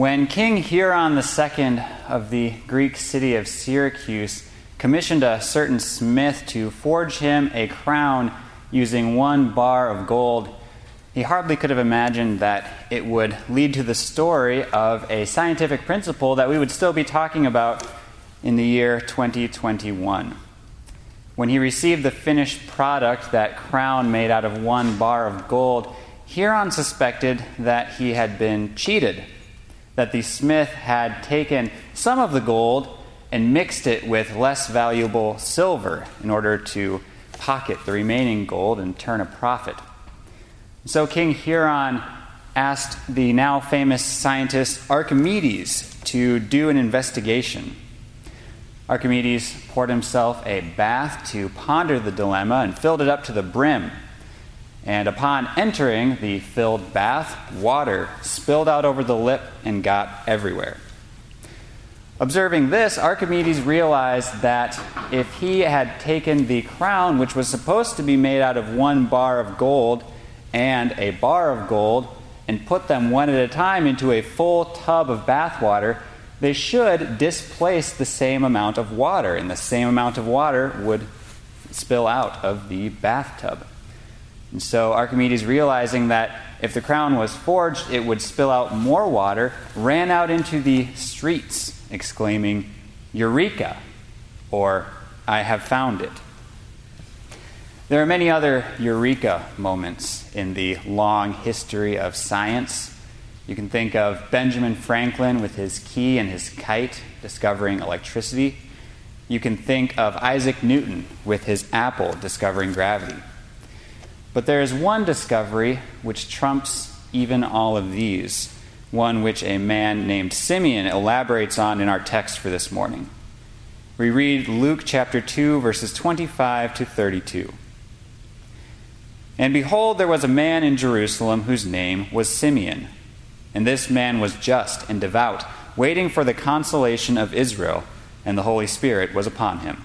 When King Hieron II of the Greek city of Syracuse commissioned a certain smith to forge him a crown using one bar of gold, he hardly could have imagined that it would lead to the story of a scientific principle that we would still be talking about in the year 2021. When he received the finished product, that crown made out of one bar of gold, Hieron suspected that he had been cheated, that the smith had taken some of the gold and mixed it with less valuable silver in order to pocket the remaining gold and turn a profit. So King Hieron asked the now famous scientist Archimedes to do an investigation. Archimedes poured himself a bath to ponder the dilemma and filled it up to the brim. And upon entering the filled bath, water spilled out over the lip and got everywhere. Observing this, Archimedes realized that if he had taken the crown, which was supposed to be made out of one bar of gold and a bar of gold, and put them one at a time into a full tub of bath water, they should displace the same amount of water, and the same amount of water would spill out of the bathtub. And so Archimedes, realizing that if the crown was forged, it would spill out more water, ran out into the streets exclaiming, Eureka! or I have found it. There are many other Eureka moments in the long history of science. You can think of Benjamin Franklin with his key and his kite discovering electricity. You can think of Isaac Newton with his apple discovering gravity. But there is one discovery which trumps even all of these one which a man named Simeon elaborates on in our text for this morning. We read Luke chapter 2, verses 25 to 32. And behold, there was a man in Jerusalem whose name was Simeon. And this man was just and devout, waiting for the consolation of Israel, and the Holy Spirit was upon him.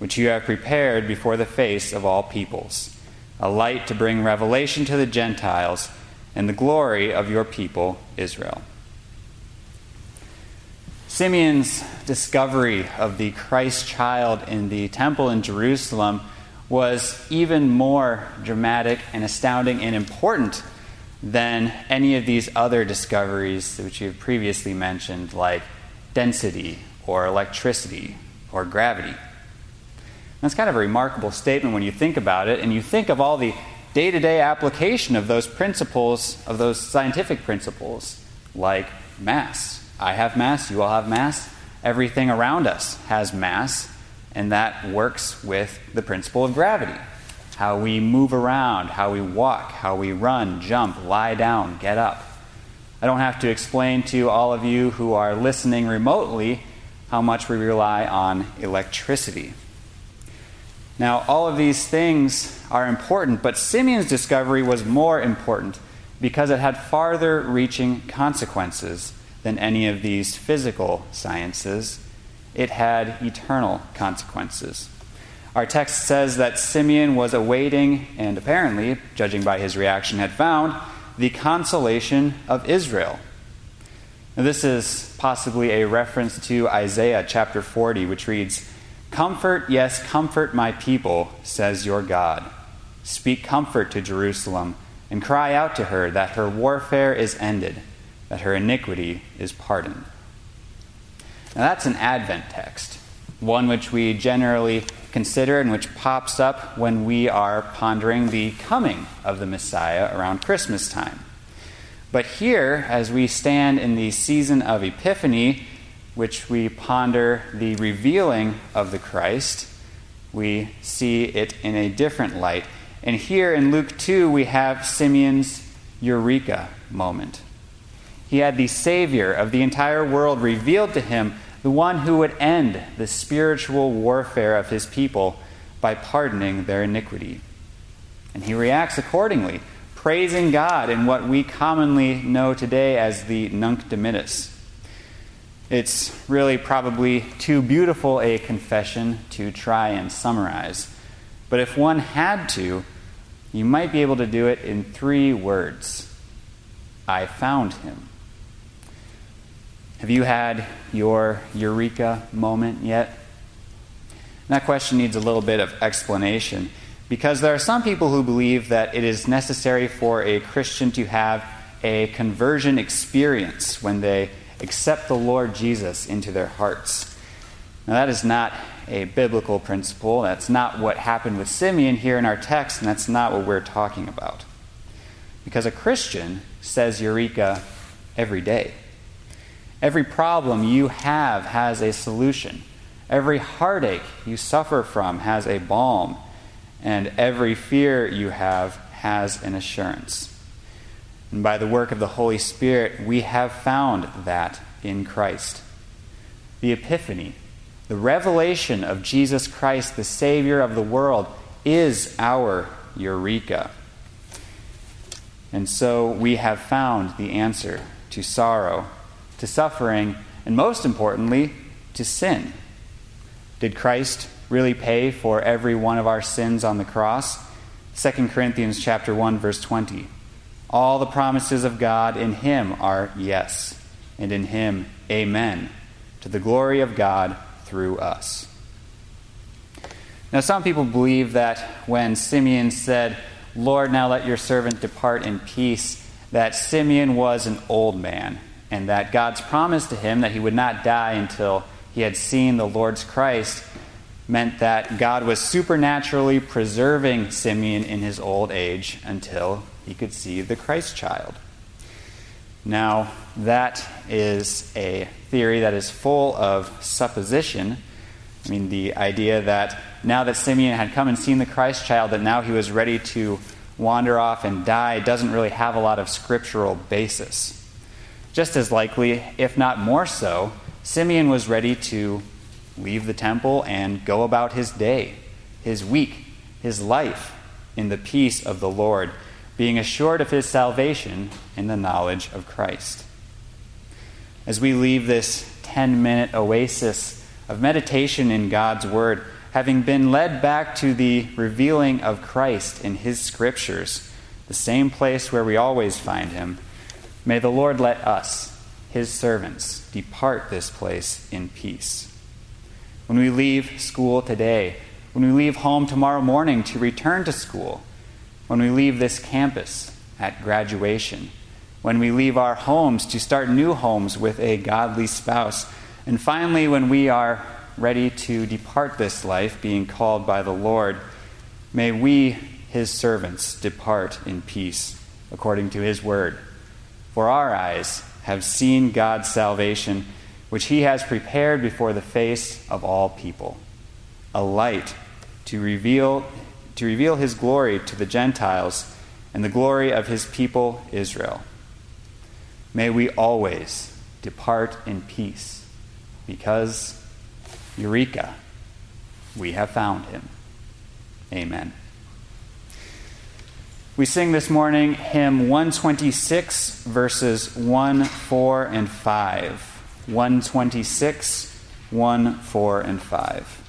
which you have prepared before the face of all peoples, a light to bring revelation to the Gentiles and the glory of your people Israel. Simeon's discovery of the Christ child in the temple in Jerusalem was even more dramatic and astounding and important than any of these other discoveries which you have previously mentioned, like density or electricity or gravity. That's kind of a remarkable statement when you think about it, and you think of all the day to day application of those principles, of those scientific principles, like mass. I have mass, you all have mass. Everything around us has mass, and that works with the principle of gravity. How we move around, how we walk, how we run, jump, lie down, get up. I don't have to explain to all of you who are listening remotely how much we rely on electricity. Now, all of these things are important, but Simeon's discovery was more important because it had farther reaching consequences than any of these physical sciences, it had eternal consequences. Our text says that Simeon was awaiting, and apparently, judging by his reaction, had found the consolation of Israel. Now, this is possibly a reference to Isaiah chapter 40, which reads, Comfort, yes, comfort my people, says your God. Speak comfort to Jerusalem, and cry out to her that her warfare is ended that her iniquity is pardoned. Now, that's an Advent text, one which we generally consider and which pops up when we are pondering the coming of the Messiah around Christmas time. But here, as we stand in the season of Epiphany, which we ponder the revealing of the Christ, we see it in a different light. And here in Luke 2, we have Simeon's eureka moment. He had the Savior of the entire world revealed to him, the one who would end the spiritual warfare of his people by pardoning their iniquity. And he reacts accordingly, praising God in what we commonly know today as the Nunc Dimittis. It's really probably too beautiful a confession to try and summarize. But if one had to, you might be able to do it in three words I found him. Have you had your eureka moment yet? That question needs a little bit of explanation because there are some people who believe that it is necessary for a Christian to have a conversion experience when they accept the Lord Jesus into their hearts. Now, that is not a biblical principle. That's not what happened with Simeon here in our text, and that's not what we're talking about. Because a Christian says Eureka every day. Every problem you have has a solution. Every heartache you suffer from has a balm. And every fear you have has an assurance. And by the work of the Holy Spirit, we have found that in Christ. The Epiphany, the revelation of Jesus Christ, the Savior of the world, is our Eureka. And so we have found the answer to sorrow to suffering, and most importantly, to sin. Did Christ really pay for every one of our sins on the cross? 2 Corinthians chapter 1 verse 20. All the promises of God in him are yes, and in him amen, to the glory of God through us. Now some people believe that when Simeon said, "Lord, now let your servant depart in peace," that Simeon was an old man and that God's promise to him that he would not die until he had seen the Lord's Christ meant that God was supernaturally preserving Simeon in his old age until he could see the Christ child. Now, that is a theory that is full of supposition. I mean, the idea that now that Simeon had come and seen the Christ child, that now he was ready to wander off and die doesn't really have a lot of scriptural basis. Just as likely, if not more so, Simeon was ready to leave the temple and go about his day, his week, his life in the peace of the Lord, being assured of his salvation in the knowledge of Christ. As we leave this 10 minute oasis of meditation in God's Word, having been led back to the revealing of Christ in His Scriptures, the same place where we always find Him, May the Lord let us, his servants, depart this place in peace. When we leave school today, when we leave home tomorrow morning to return to school, when we leave this campus at graduation, when we leave our homes to start new homes with a godly spouse, and finally, when we are ready to depart this life, being called by the Lord, may we, his servants, depart in peace according to his word. For our eyes have seen God's salvation, which he has prepared before the face of all people, a light to reveal, to reveal his glory to the Gentiles and the glory of his people Israel. May we always depart in peace, because, Eureka, we have found him. Amen. We sing this morning hymn 126, verses 1, 4, and 5. 126, 1, 4, and 5.